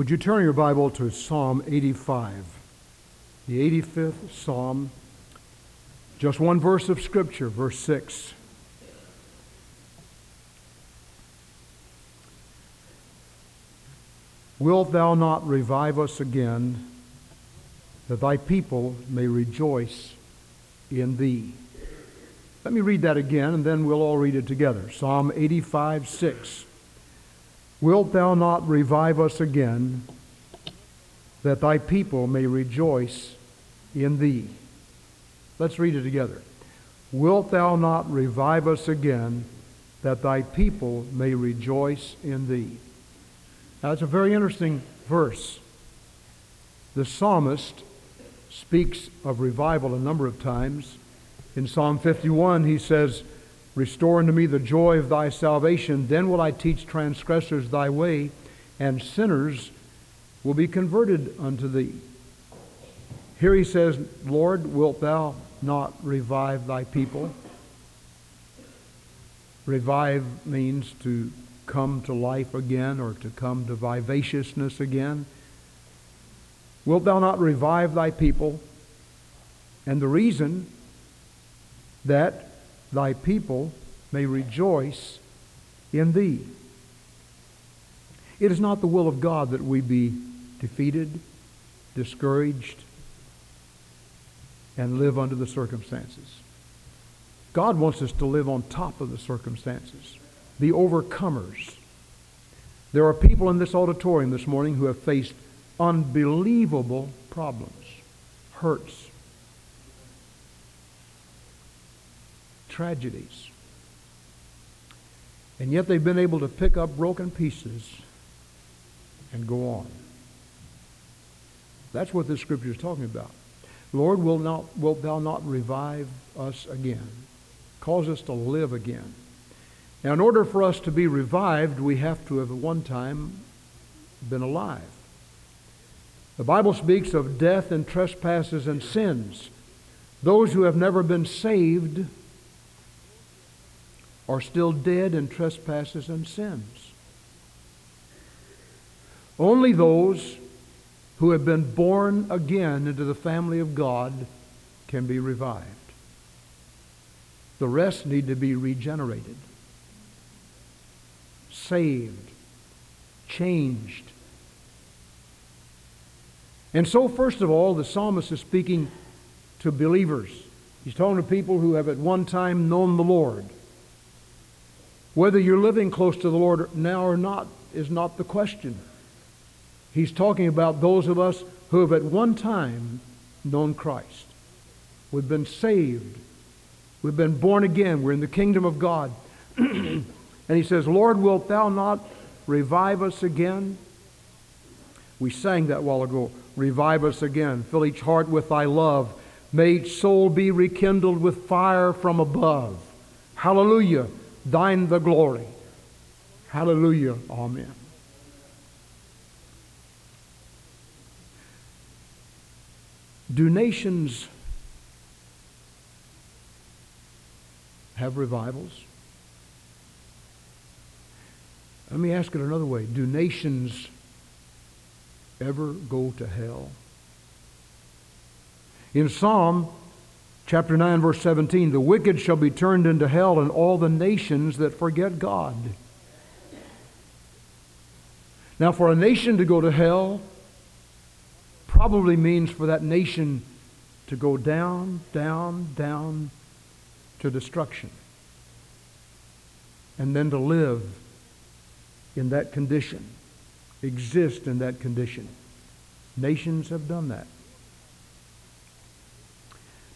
Would you turn your Bible to Psalm 85, the 85th Psalm? Just one verse of Scripture, verse 6. Wilt thou not revive us again, that thy people may rejoice in thee? Let me read that again, and then we'll all read it together. Psalm 85, 6. Wilt thou not revive us again, that thy people may rejoice in thee? Let's read it together. Wilt thou not revive us again, that thy people may rejoice in thee? Now, it's a very interesting verse. The psalmist speaks of revival a number of times. In Psalm 51, he says, Restore unto me the joy of thy salvation, then will I teach transgressors thy way, and sinners will be converted unto thee. Here he says, Lord, wilt thou not revive thy people? Revive means to come to life again or to come to vivaciousness again? Wilt thou not revive thy people? And the reason that thy people may rejoice in thee. It is not the will of God that we be defeated, discouraged, and live under the circumstances. God wants us to live on top of the circumstances the overcomers. There are people in this auditorium this morning who have faced unbelievable problems, hurts, tragedies. And yet they've been able to pick up broken pieces and go on. That's what this scripture is talking about. Lord, will not, wilt thou not revive us again? Cause us to live again. Now, in order for us to be revived, we have to have at one time been alive. The Bible speaks of death and trespasses and sins. Those who have never been saved are still dead in trespasses and sins. Only those who have been born again into the family of God can be revived. The rest need to be regenerated saved, changed. And so, first of all, the psalmist is speaking to believers. He's talking to people who have at one time known the Lord. Whether you're living close to the Lord now or not is not the question. He's talking about those of us who have at one time known Christ. We've been saved. We've been born again. We're in the kingdom of God. And he says, Lord, wilt thou not revive us again? We sang that while ago. Revive us again. Fill each heart with thy love. May each soul be rekindled with fire from above. Hallelujah. Thine the glory. Hallelujah. Amen. Do nations have revivals? Let me ask it another way. Do nations ever go to hell? In Psalm chapter 9, verse 17, the wicked shall be turned into hell, and all the nations that forget God. Now, for a nation to go to hell probably means for that nation to go down, down, down to destruction, and then to live in that condition, exist in that condition. Nations have done that.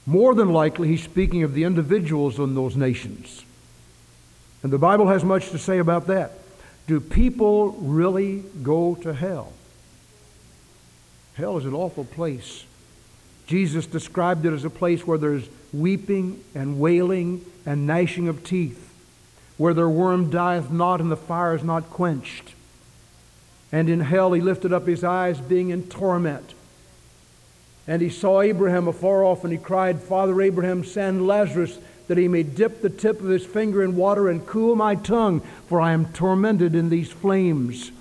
More than likely, he's speaking of the individuals in those nations. And the Bible has much to say about that. Do people really go to hell? Hell is an awful place. Jesus described it as a place where there's weeping and wailing and gnashing of teeth where their worm dieth not and the fire is not quenched. And in hell he lifted up his eyes, being in torment. And he saw Abraham afar off, and he cried, Father Abraham, send Lazarus that he may dip the tip of his finger in water and cool my tongue, for I am tormented in these flames.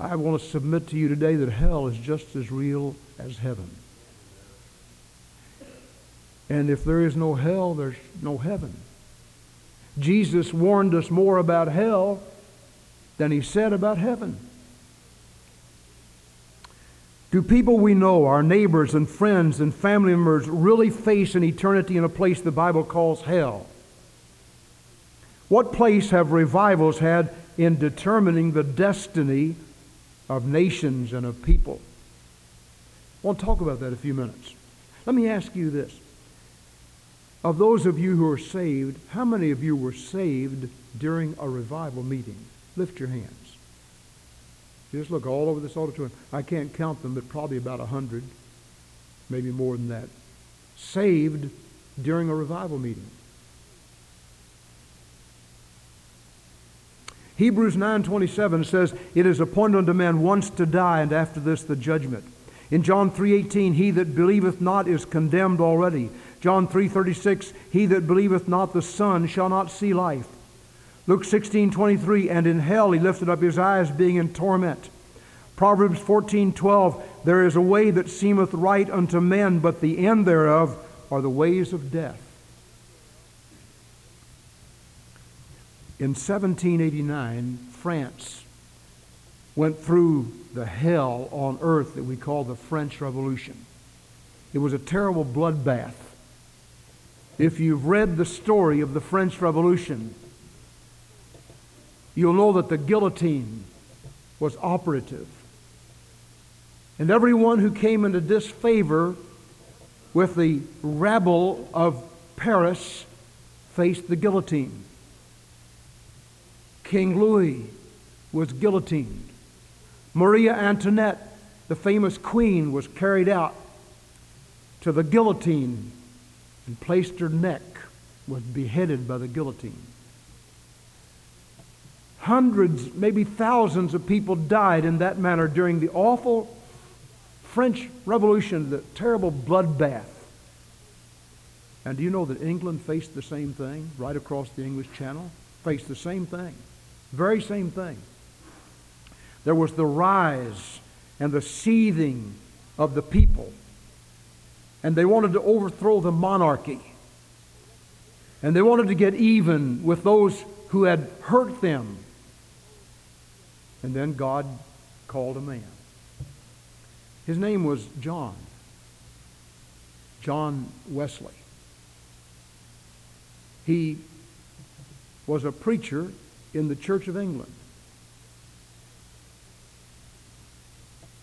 I want to submit to you today that hell is just as real as heaven. And if there is no hell, there's no heaven. Jesus warned us more about hell than he said about heaven. Do people we know, our neighbors and friends and family members, really face an eternity in a place the Bible calls hell? What place have revivals had in determining the destiny of nations and of people? I want to talk about that a few minutes. Let me ask you this. Of those of you who are saved, how many of you were saved during a revival meeting? Lift your hands. Just look all over this auditorium. I can't count them, but probably about a hundred, maybe more than that. Saved during a revival meeting. Hebrews 9:27 says, "It is appointed unto man once to die, and after this the judgment." In John 3:18, "He that believeth not is condemned already." John 3:36, "He that believeth not the Son shall not see life." Luke 16:23, "And in hell he lifted up his eyes, being in torment." Proverbs 14:12, "There is a way that seemeth right unto men, but the end thereof are the ways of death." In 1789, France went through the hell on earth that we call the French Revolution. It was a terrible bloodbath. If you've read the story of the French Revolution, you'll know that the guillotine was operative. And everyone who came into disfavor with the rabble of Paris faced the guillotine. King Louis was guillotined. Maria Antoinette, the famous queen, was carried out to the guillotine and placed her neck, was beheaded by the guillotine. Hundreds, maybe thousands of people died in that manner during the awful French Revolution, the terrible bloodbath. And do you know that England faced the same thing right across the English Channel? Faced the same thing. Very same thing. There was the rise and the seething of the people. And they wanted to overthrow the monarchy. And they wanted to get even with those who had hurt them. And then God called a man. His name was John. John Wesley. He was a preacher in the Church of England.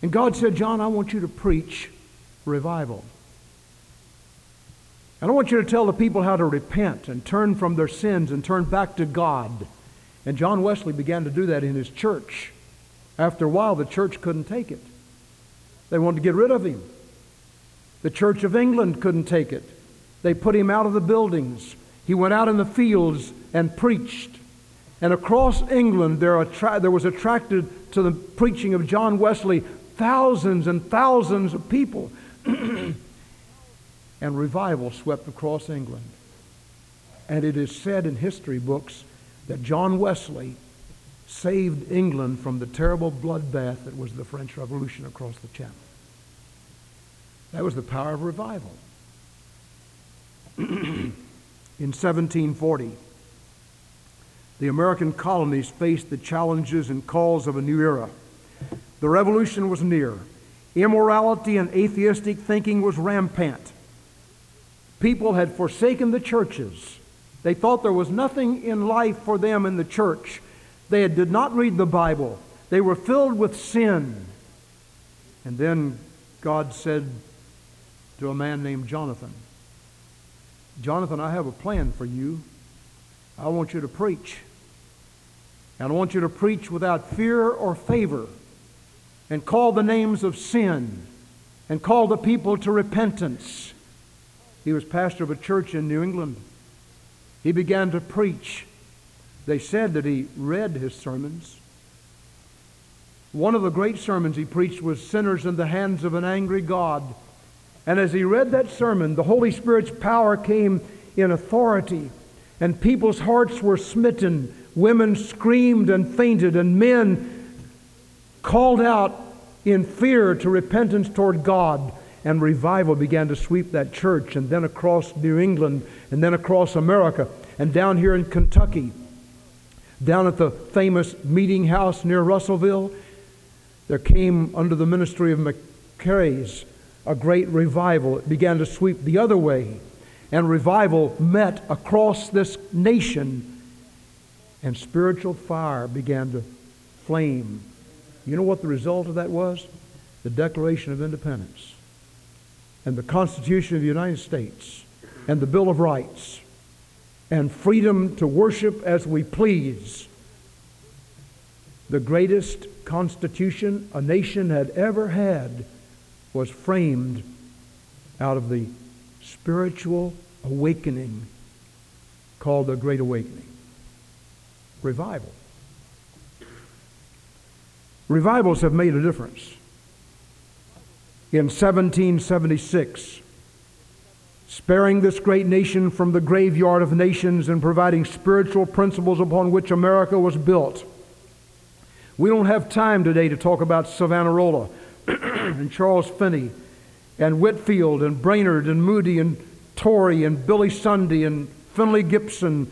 And God said, John, I want you to preach revival. And I want you to tell the people how to repent and turn from their sins and turn back to God. And John Wesley began to do that in his church. After a while, the church couldn't take it. They wanted to get rid of him. The Church of England couldn't take it. They put him out of the buildings. He went out in the fields and preached. And across England, there, attra- there was attracted to the preaching of John Wesley thousands and thousands of people. and revival swept across England. And it is said in history books that John Wesley saved England from the terrible bloodbath that was the French Revolution across the Channel. That was the power of revival. in 1740, the American colonies faced the challenges and calls of a new era. The revolution was near. Immorality and atheistic thinking was rampant. People had forsaken the churches. They thought there was nothing in life for them in the church. They did not read the Bible. They were filled with sin. And then God said to a man named Jonathan, Jonathan, I have a plan for you. I want you to preach. And I want you to preach without fear or favor and call the names of sin and call the people to repentance. He was pastor of a church in New England. He began to preach. They said that he read his sermons. One of the great sermons he preached was Sinners in the Hands of an Angry God. And as he read that sermon, the Holy Spirit's power came in authority, and people's hearts were smitten Women screamed and fainted, and men called out in fear to repentance toward God, and revival began to sweep that church, and then across New England, and then across America, and down here in Kentucky, down at the famous meeting house near Russellville. There came under the ministry of McGready's a great revival. It began to sweep the other way, and revival met across this nation, and spiritual fire began to flame. You know what the result of that was? The Declaration of Independence, and the Constitution of the United States, and the Bill of Rights, and freedom to worship as we please. The greatest constitution a nation had ever had was framed out of the spiritual awakening called the Great Awakening. Revival. Revivals have made a difference. In 1776, sparing this great nation from the graveyard of nations and providing spiritual principles upon which America was built. We don't have time today to talk about Savonarola and Charles Finney and Whitefield and Brainerd and Moody and Torrey and Billy Sunday and Finley Gibson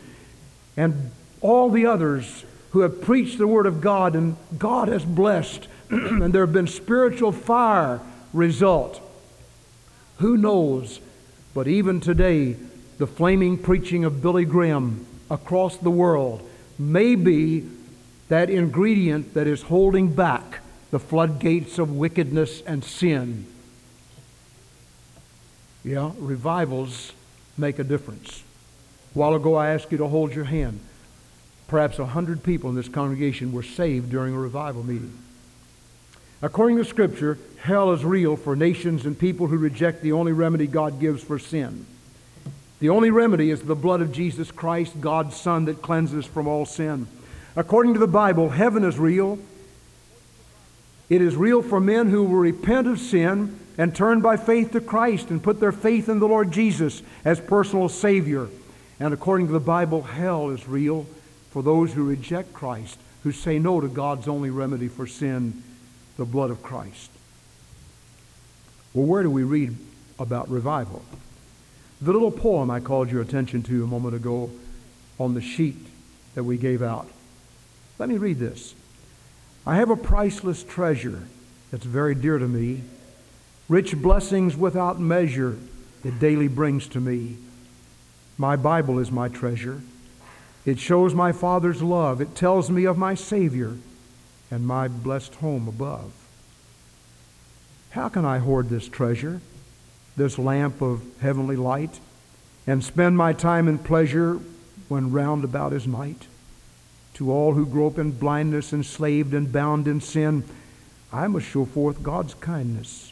and all the others who have preached the Word of God and God has blessed and there have been spiritual fire result. Who knows? But even today, the flaming preaching of Billy Graham across the world may be that ingredient that is holding back the floodgates of wickedness and sin. Yeah, revivals make a difference. A while ago, I asked you to hold your hand. Perhaps a hundred people in this congregation were saved during a revival meeting. According to Scripture, hell is real for nations and people who reject the only remedy God gives for sin. The only remedy is the blood of Jesus Christ, God's Son, that cleanses from all sin. According to the Bible, heaven is real. It is real for men who will repent of sin and turn by faith to Christ and put their faith in the Lord Jesus as personal Savior. And according to the Bible, hell is real for those who reject Christ, who say no to God's only remedy for sin, the blood of Christ. Well, where do we read about revival? The little poem I called your attention to a moment ago on the sheet that we gave out. Let me read this. I have a priceless treasure that's very dear to me, rich blessings without measure it daily brings to me. My Bible is my treasure. It shows my Father's love. It tells me of my Savior and my blessed home above. How can I hoard this treasure, this lamp of heavenly light, and spend my time in pleasure when round about is night? To all who grope in blindness, enslaved and bound in sin, I must show forth God's kindness.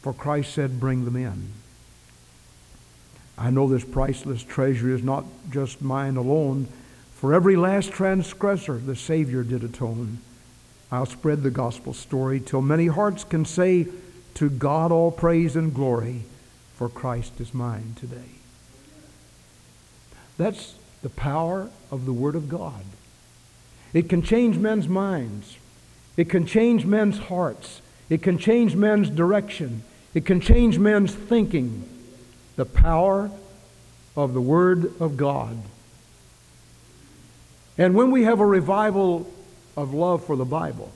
For Christ said, Bring them in. I know this priceless treasure is not just mine alone. For every last transgressor, the Savior did atone. I'll spread the gospel story till many hearts can say, To God all praise and glory, for Christ is mine today. That's the power of the Word of God. It can change men's minds. It can change men's hearts. It can change men's direction. It can change men's thinking. The power of the Word of God. And when we have a revival of love for the Bible,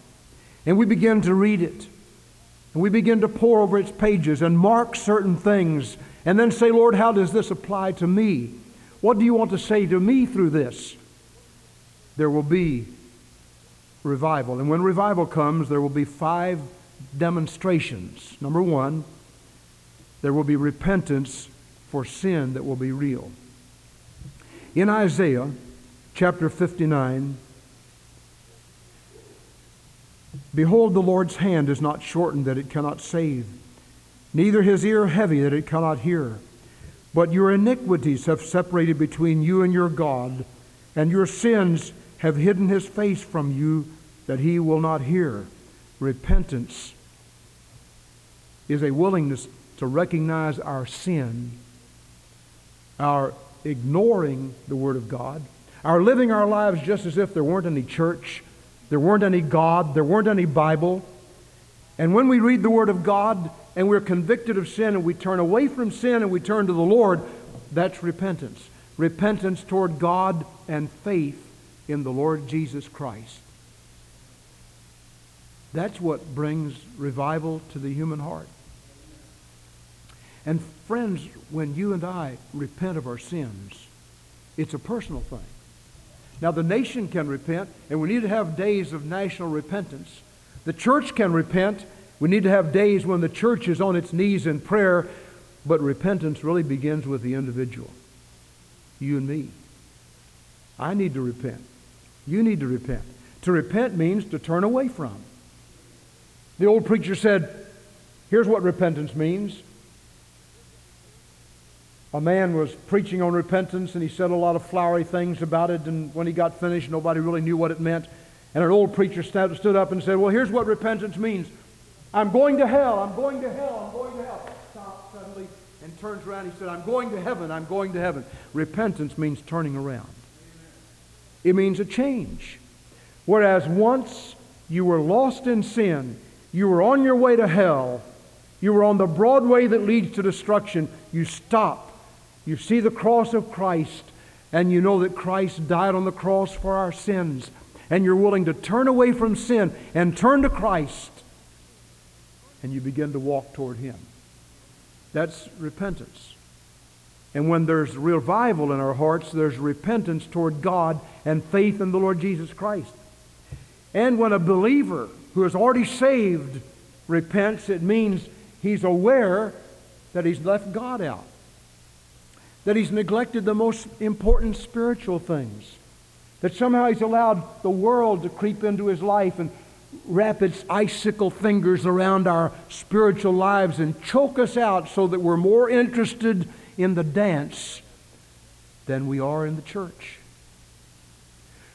and we begin to read it, and we begin to pore over its pages and mark certain things, and then say, Lord, how does this apply to me? What do you want to say to me through this? There will be revival. And when revival comes, there will be five demonstrations. Number one, there will be repentance for sin that will be real. In Isaiah chapter 59, Behold, the Lord's hand is not shortened that it cannot save, neither his ear heavy that it cannot hear. But your iniquities have separated between you and your God, and your sins have hidden his face from you that he will not hear. Repentance is a willingness to recognize our sin, our ignoring the Word of God, our living our lives just as if there weren't any church, There weren't any God. There weren't any Bible. And when we read the Word of God and we're convicted of sin and we turn away from sin and we turn to the Lord, that's repentance. Repentance toward God and faith in the Lord Jesus Christ. That's what brings revival to the human heart. And friends, when you and I repent of our sins, it's a personal thing. Now, the nation can repent, and we need to have days of national repentance. The church can repent. We need to have days when the church is on its knees in prayer, but repentance really begins with the individual you and me. I need to repent. You need to repent. To repent means to turn away from. The old preacher said, Here's what repentance means a man was preaching on repentance and he said a lot of flowery things about it. And when he got finished, nobody really knew what it meant. And an old preacher stood up and said, Well, here's what repentance means I'm going to hell, I'm going to hell, I'm going to hell. Stopped suddenly and turns around. He said, I'm going to heaven, I'm going to heaven. Repentance means turning around, it means a change. Whereas once you were lost in sin, you were on your way to hell, you were on the broad way that leads to destruction, you stop you see the cross of Christ, and you know that Christ died on the cross for our sins, and you're willing to turn away from sin and turn to Christ, and you begin to walk toward Him. That's repentance. And when there's revival in our hearts, there's repentance toward God and faith in the Lord Jesus Christ. And when a believer who is already saved repents, it means he's aware that he's left God out that he's neglected the most important spiritual things, that somehow he's allowed the world to creep into his life and wrap its icicle fingers around our spiritual lives and choke us out so that we're more interested in the dance than we are in the church.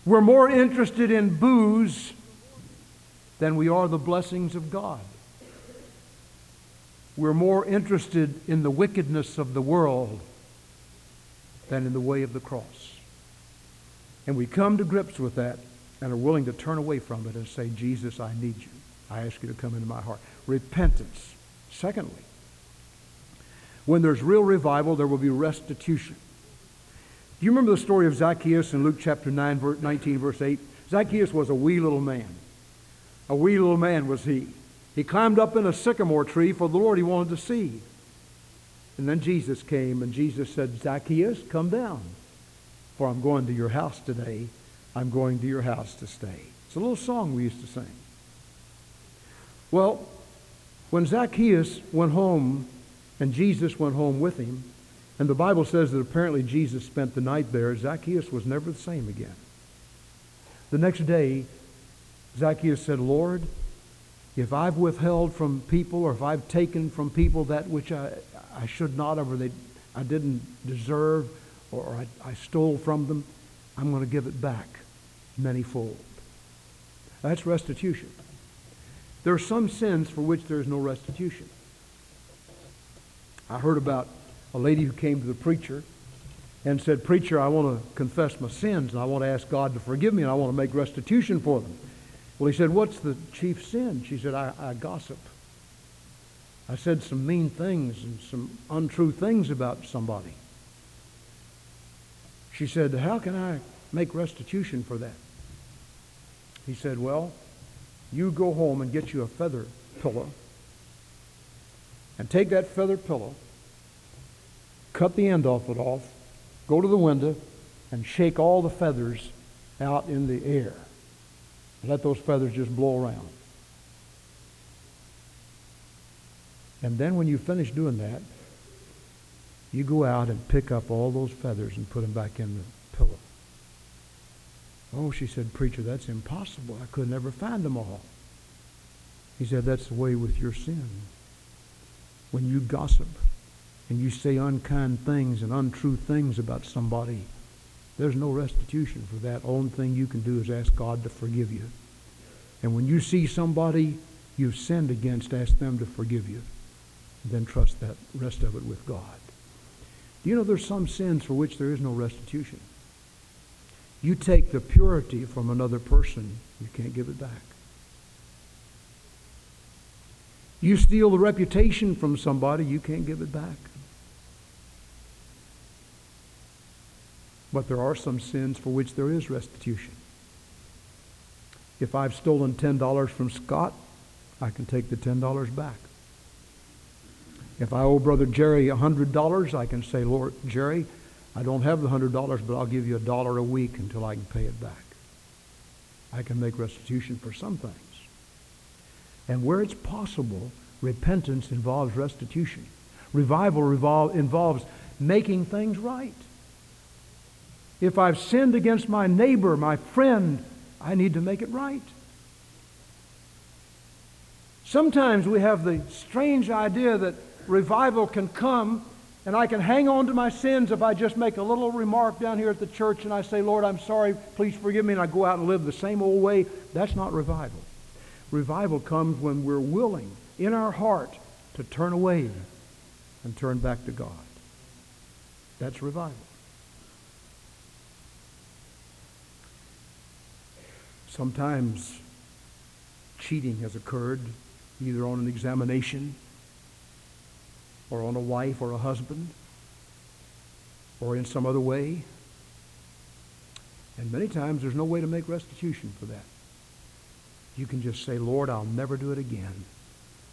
We're more interested in booze than we are the blessings of God. We're more interested in the wickedness of the world than in the way of the cross. And we come to grips with that and are willing to turn away from it and say, Jesus, I need you. I ask you to come into my heart. Repentance. Secondly, when there's real revival, there will be restitution. Do you remember the story of Zacchaeus in Luke chapter 9, verse 19, verse 8? Zacchaeus was a wee little man. A wee little man was he. He climbed up in a sycamore tree for the Lord he wanted to see. And then Jesus came, and Jesus said, Zacchaeus, come down, for I'm going to your house today. I'm going to your house to stay. It's a little song we used to sing. Well, when Zacchaeus went home, and Jesus went home with him, and the Bible says that apparently Jesus spent the night there, Zacchaeus was never the same again. The next day, Zacchaeus said, Lord, if I've withheld from people or if I've taken from people that which I, I should not have or they, I didn't deserve or I, I stole from them, I'm going to give it back manyfold. That's restitution. There are some sins for which there is no restitution. I heard about a lady who came to the preacher and said, Preacher, I want to confess my sins and I want to ask God to forgive me and I want to make restitution for them. Well, he said, What's the chief sin? She said, I, I gossip. I said some mean things and some untrue things about somebody. She said, How can I make restitution for that? He said, Well, you go home and get you a feather pillow and take that feather pillow, cut the end off it off, go to the window, and shake all the feathers out in the air. Let those feathers just blow around. And then when you finish doing that, you go out and pick up all those feathers and put them back in the pillow. Oh, she said, Preacher, that's impossible. I could never find them all. He said, That's the way with your sin. When you gossip and you say unkind things and untrue things about somebody, there's no restitution for that. Only thing you can do is ask God to forgive you. And when you see somebody you've sinned against, ask them to forgive you then trust that rest of it with God. Do you know there's some sins for which there is no restitution? You take the purity from another person, you can't give it back. You steal the reputation from somebody, you can't give it back. But there are some sins for which there is restitution. If I've stolen $10 from Scott, I can take the $10 back. If I owe Brother Jerry $100, I can say, Lord, Jerry, I don't have the $100, but I'll give you a dollar a week until I can pay it back. I can make restitution for some things. And where it's possible, repentance involves restitution. Revival revol- involves making things right. If I've sinned against my neighbor, my friend, I need to make it right. Sometimes we have the strange idea that revival can come and I can hang on to my sins if I just make a little remark down here at the church and I say, Lord, I'm sorry, please forgive me, and I go out and live the same old way. That's not revival. Revival comes when we're willing in our heart to turn away and turn back to God. That's revival. Sometimes cheating has occurred, either on an examination or on a wife or a husband or in some other way. And many times there's no way to make restitution for that. You can just say, Lord, I'll never do it again.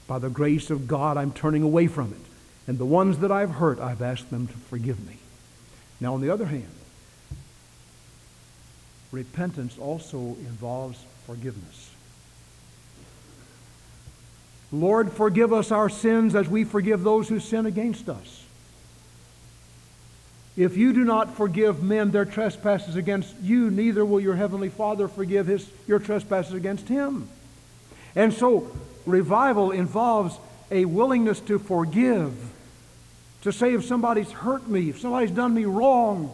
By the grace of God, I'm turning away from it. And the ones that I've hurt, I've asked them to forgive me. Now, on the other hand, repentance also involves forgiveness. Lord, forgive us our sins as we forgive those who sin against us. If you do not forgive men their trespasses against you, neither will your heavenly Father forgive his, your trespasses against him. And so, revival involves a willingness to forgive, to say if somebody's hurt me, if somebody's done me wrong,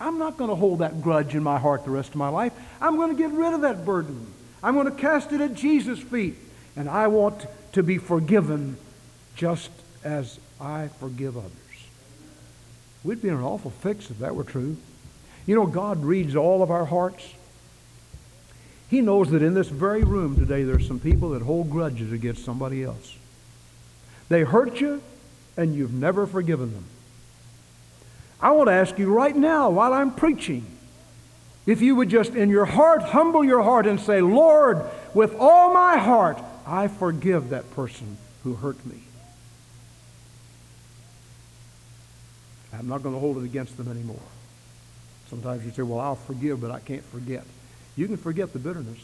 I'm not going to hold that grudge in my heart the rest of my life. I'm going to get rid of that burden. I'm going to cast it at Jesus' feet. And I want to be forgiven just as I forgive others. We'd be in an awful fix if that were true. You know, God reads all of our hearts. He knows that in this very room today there's some people that hold grudges against somebody else. They hurt you, and you've never forgiven them. I want to ask you right now, while I'm preaching, if you would just in your heart humble your heart and say, Lord, with all my heart, I forgive that person who hurt me. I'm not going to hold it against them anymore. Sometimes you say, well, I'll forgive, but I can't forget. You can forget the bitterness.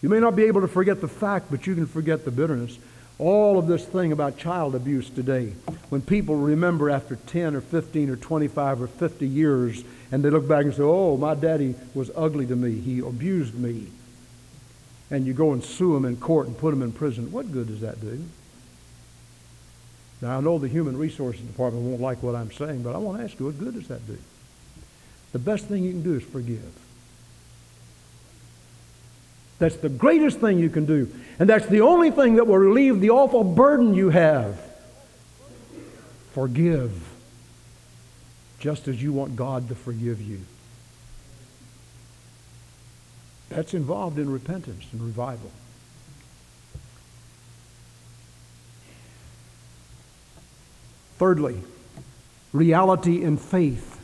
You may not be able to forget the fact, but you can forget the bitterness. All of this thing about child abuse today, when people remember after 10 or 15 or 25 or 50 years, and they look back and say, oh, my daddy was ugly to me. He abused me. And you go and sue him in court and put him in prison. What good does that do? Now, I know the Human Resources Department won't like what I'm saying, but I want to ask you, what good does that do? The best thing you can do is forgive. That's the greatest thing you can do. And that's the only thing that will relieve the awful burden you have. Forgive, just as you want God to forgive you. That's involved in repentance and revival. Thirdly, reality and faith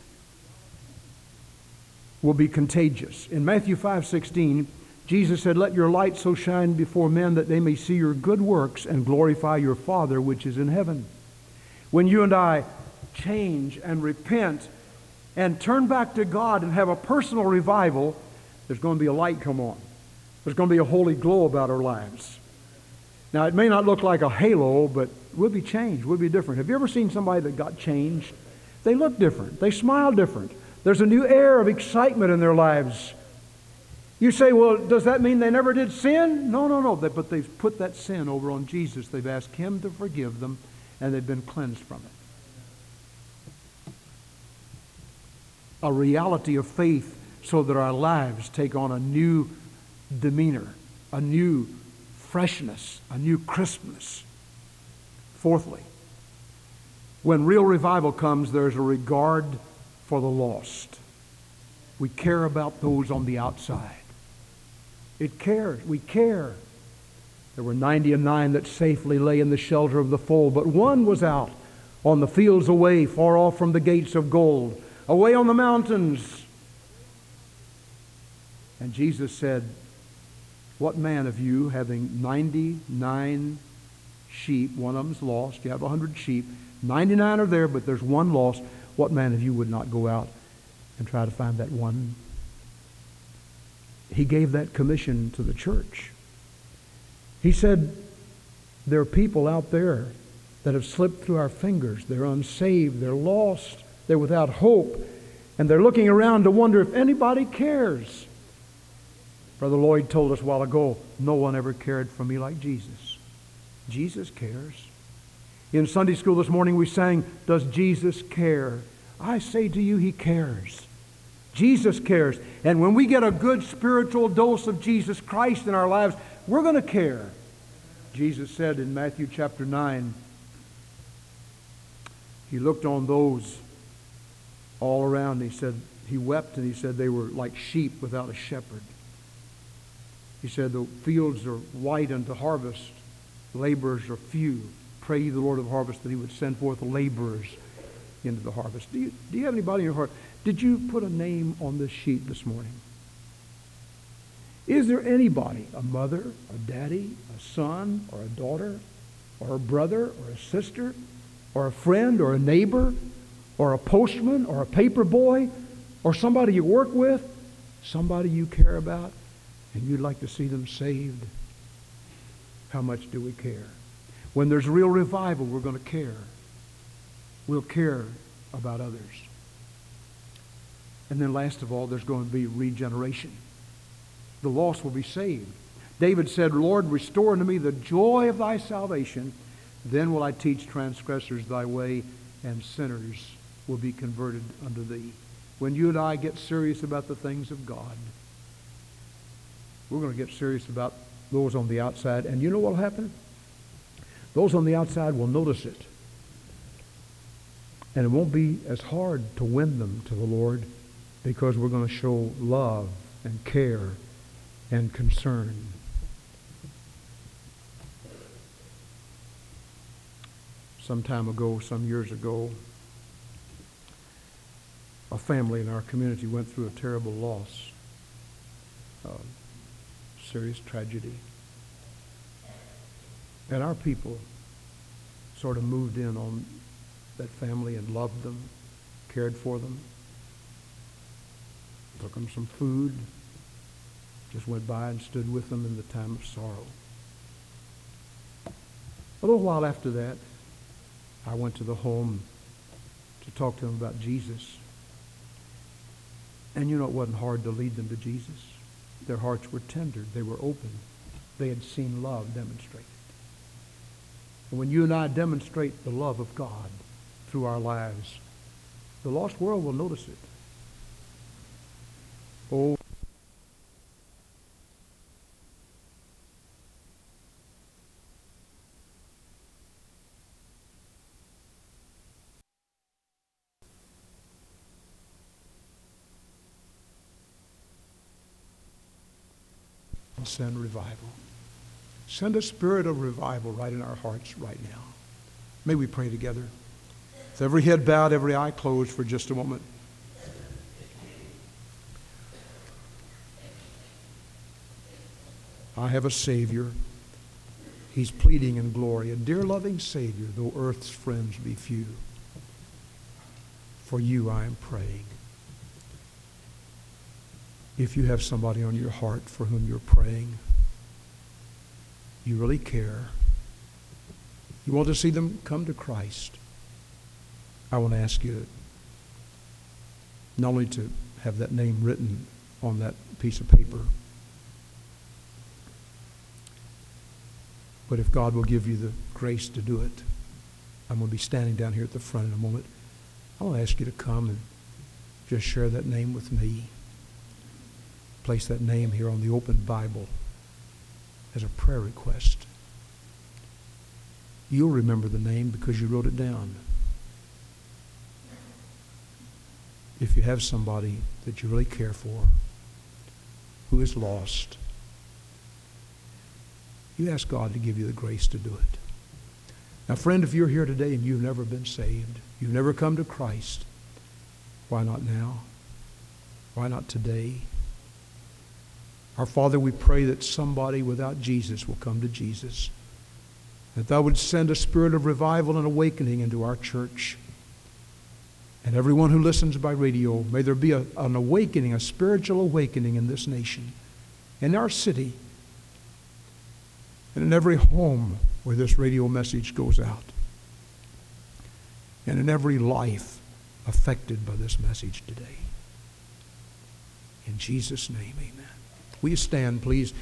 will be contagious. In Matthew 5:16, Jesus said, "Let your light so shine before men that they may see your good works and glorify your Father which is in heaven." When you and I change and repent and turn back to God and have a personal revival, there's going to be a light come on. There's going to be a holy glow about our lives. Now, it may not look like a halo, but we'll be changed. We'll be different. Have you ever seen somebody that got changed? They look different. They smile different. There's a new air of excitement in their lives. You say, well, does that mean they never did sin? No, no, no. But they've put that sin over on Jesus. They've asked Him to forgive them, and they've been cleansed from it. A reality of faith so that our lives take on a new demeanor, a new freshness, a new crispness. Fourthly, when real revival comes, there's a regard for the lost. We care about those on the outside. It cares. We care. There were ninety and nine that safely lay in the shelter of the fold, but one was out on the fields away, far off from the gates of gold, away on the mountains. And Jesus said, What man of you, having 99 sheep, one of them's lost, you have 100 sheep, 99 are there, but there's one lost, what man of you would not go out and try to find that one? He gave that commission to the church. He said, There are people out there that have slipped through our fingers. They're unsaved. They're lost. They're without hope. And they're looking around to wonder if anybody cares. Brother Lloyd told us a while ago no one ever cared for me like Jesus. Jesus cares. In Sunday school this morning, we sang, Does Jesus care? I say to you, He cares. Jesus cares. And when we get a good spiritual dose of Jesus Christ in our lives, we're going to care. Jesus said in Matthew chapter 9, he looked on those all around. And he said, he wept and he said they were like sheep without a shepherd. He said, the fields are white unto harvest, laborers are few. Pray the Lord of harvest that he would send forth laborers into the harvest. Do you, do you have anybody in your heart? Did you put a name on this sheet this morning? Is there anybody, a mother, a daddy, a son, or a daughter, or a brother, or a sister, or a friend, or a neighbor, or a postman, or a paper boy, or somebody you work with, somebody you care about, and you'd like to see them saved? How much do we care? When there's real revival, we're going to care. We'll care about others. And then last of all, there's going to be regeneration. The lost will be saved. David said, Lord, restore unto me the joy of thy salvation. Then will I teach transgressors thy way, and sinners will be converted unto thee. When you and I get serious about the things of God, we're going to get serious about those on the outside. And you know what will happen? Those on the outside will notice it. And it won't be as hard to win them to the Lord because we're going to show love and care and concern. Some time ago, some years ago, a family in our community went through a terrible loss, a serious tragedy. And our people sort of moved in on that family and loved them, cared for them, took them some food, just went by and stood with them in the time of sorrow. A little while after that, I went to the home to talk to them about Jesus. And you know, it wasn't hard to lead them to Jesus. Their hearts were tender. They were open. They had seen love demonstrated. And when you and I demonstrate the love of God through our lives, the lost world will notice it. Oh, send revival. Send a spirit of revival right in our hearts right now. May we pray together. With every head bowed, every eye closed for just a moment. I have a Savior. He's pleading in glory, a dear loving Savior, though earth's friends be few. For you I am praying. If you have somebody on your heart for whom you're praying, you really care, you want to see them come to Christ, I want to ask you not only to have that name written on that piece of paper, but if God will give you the grace to do it, I'm going to be standing down here at the front in a moment. I want to ask you to come and just share that name with me. Place that name here on the open Bible as a prayer request. You'll remember the name because you wrote it down. if you have somebody that you really care for who is lost, you ask God to give you the grace to do it. Now, friend, if you're here today and you've never been saved, you've never come to Christ, why not now? Why not today? Our Father, we pray that somebody without Jesus will come to Jesus. That thou would send a spirit of revival and awakening into our church. And everyone who listens by radio, may there be a, an awakening, a spiritual awakening in this nation, in our city, and in every home where this radio message goes out, and in every life affected by this message today. In Jesus' name, amen. Will you stand, please?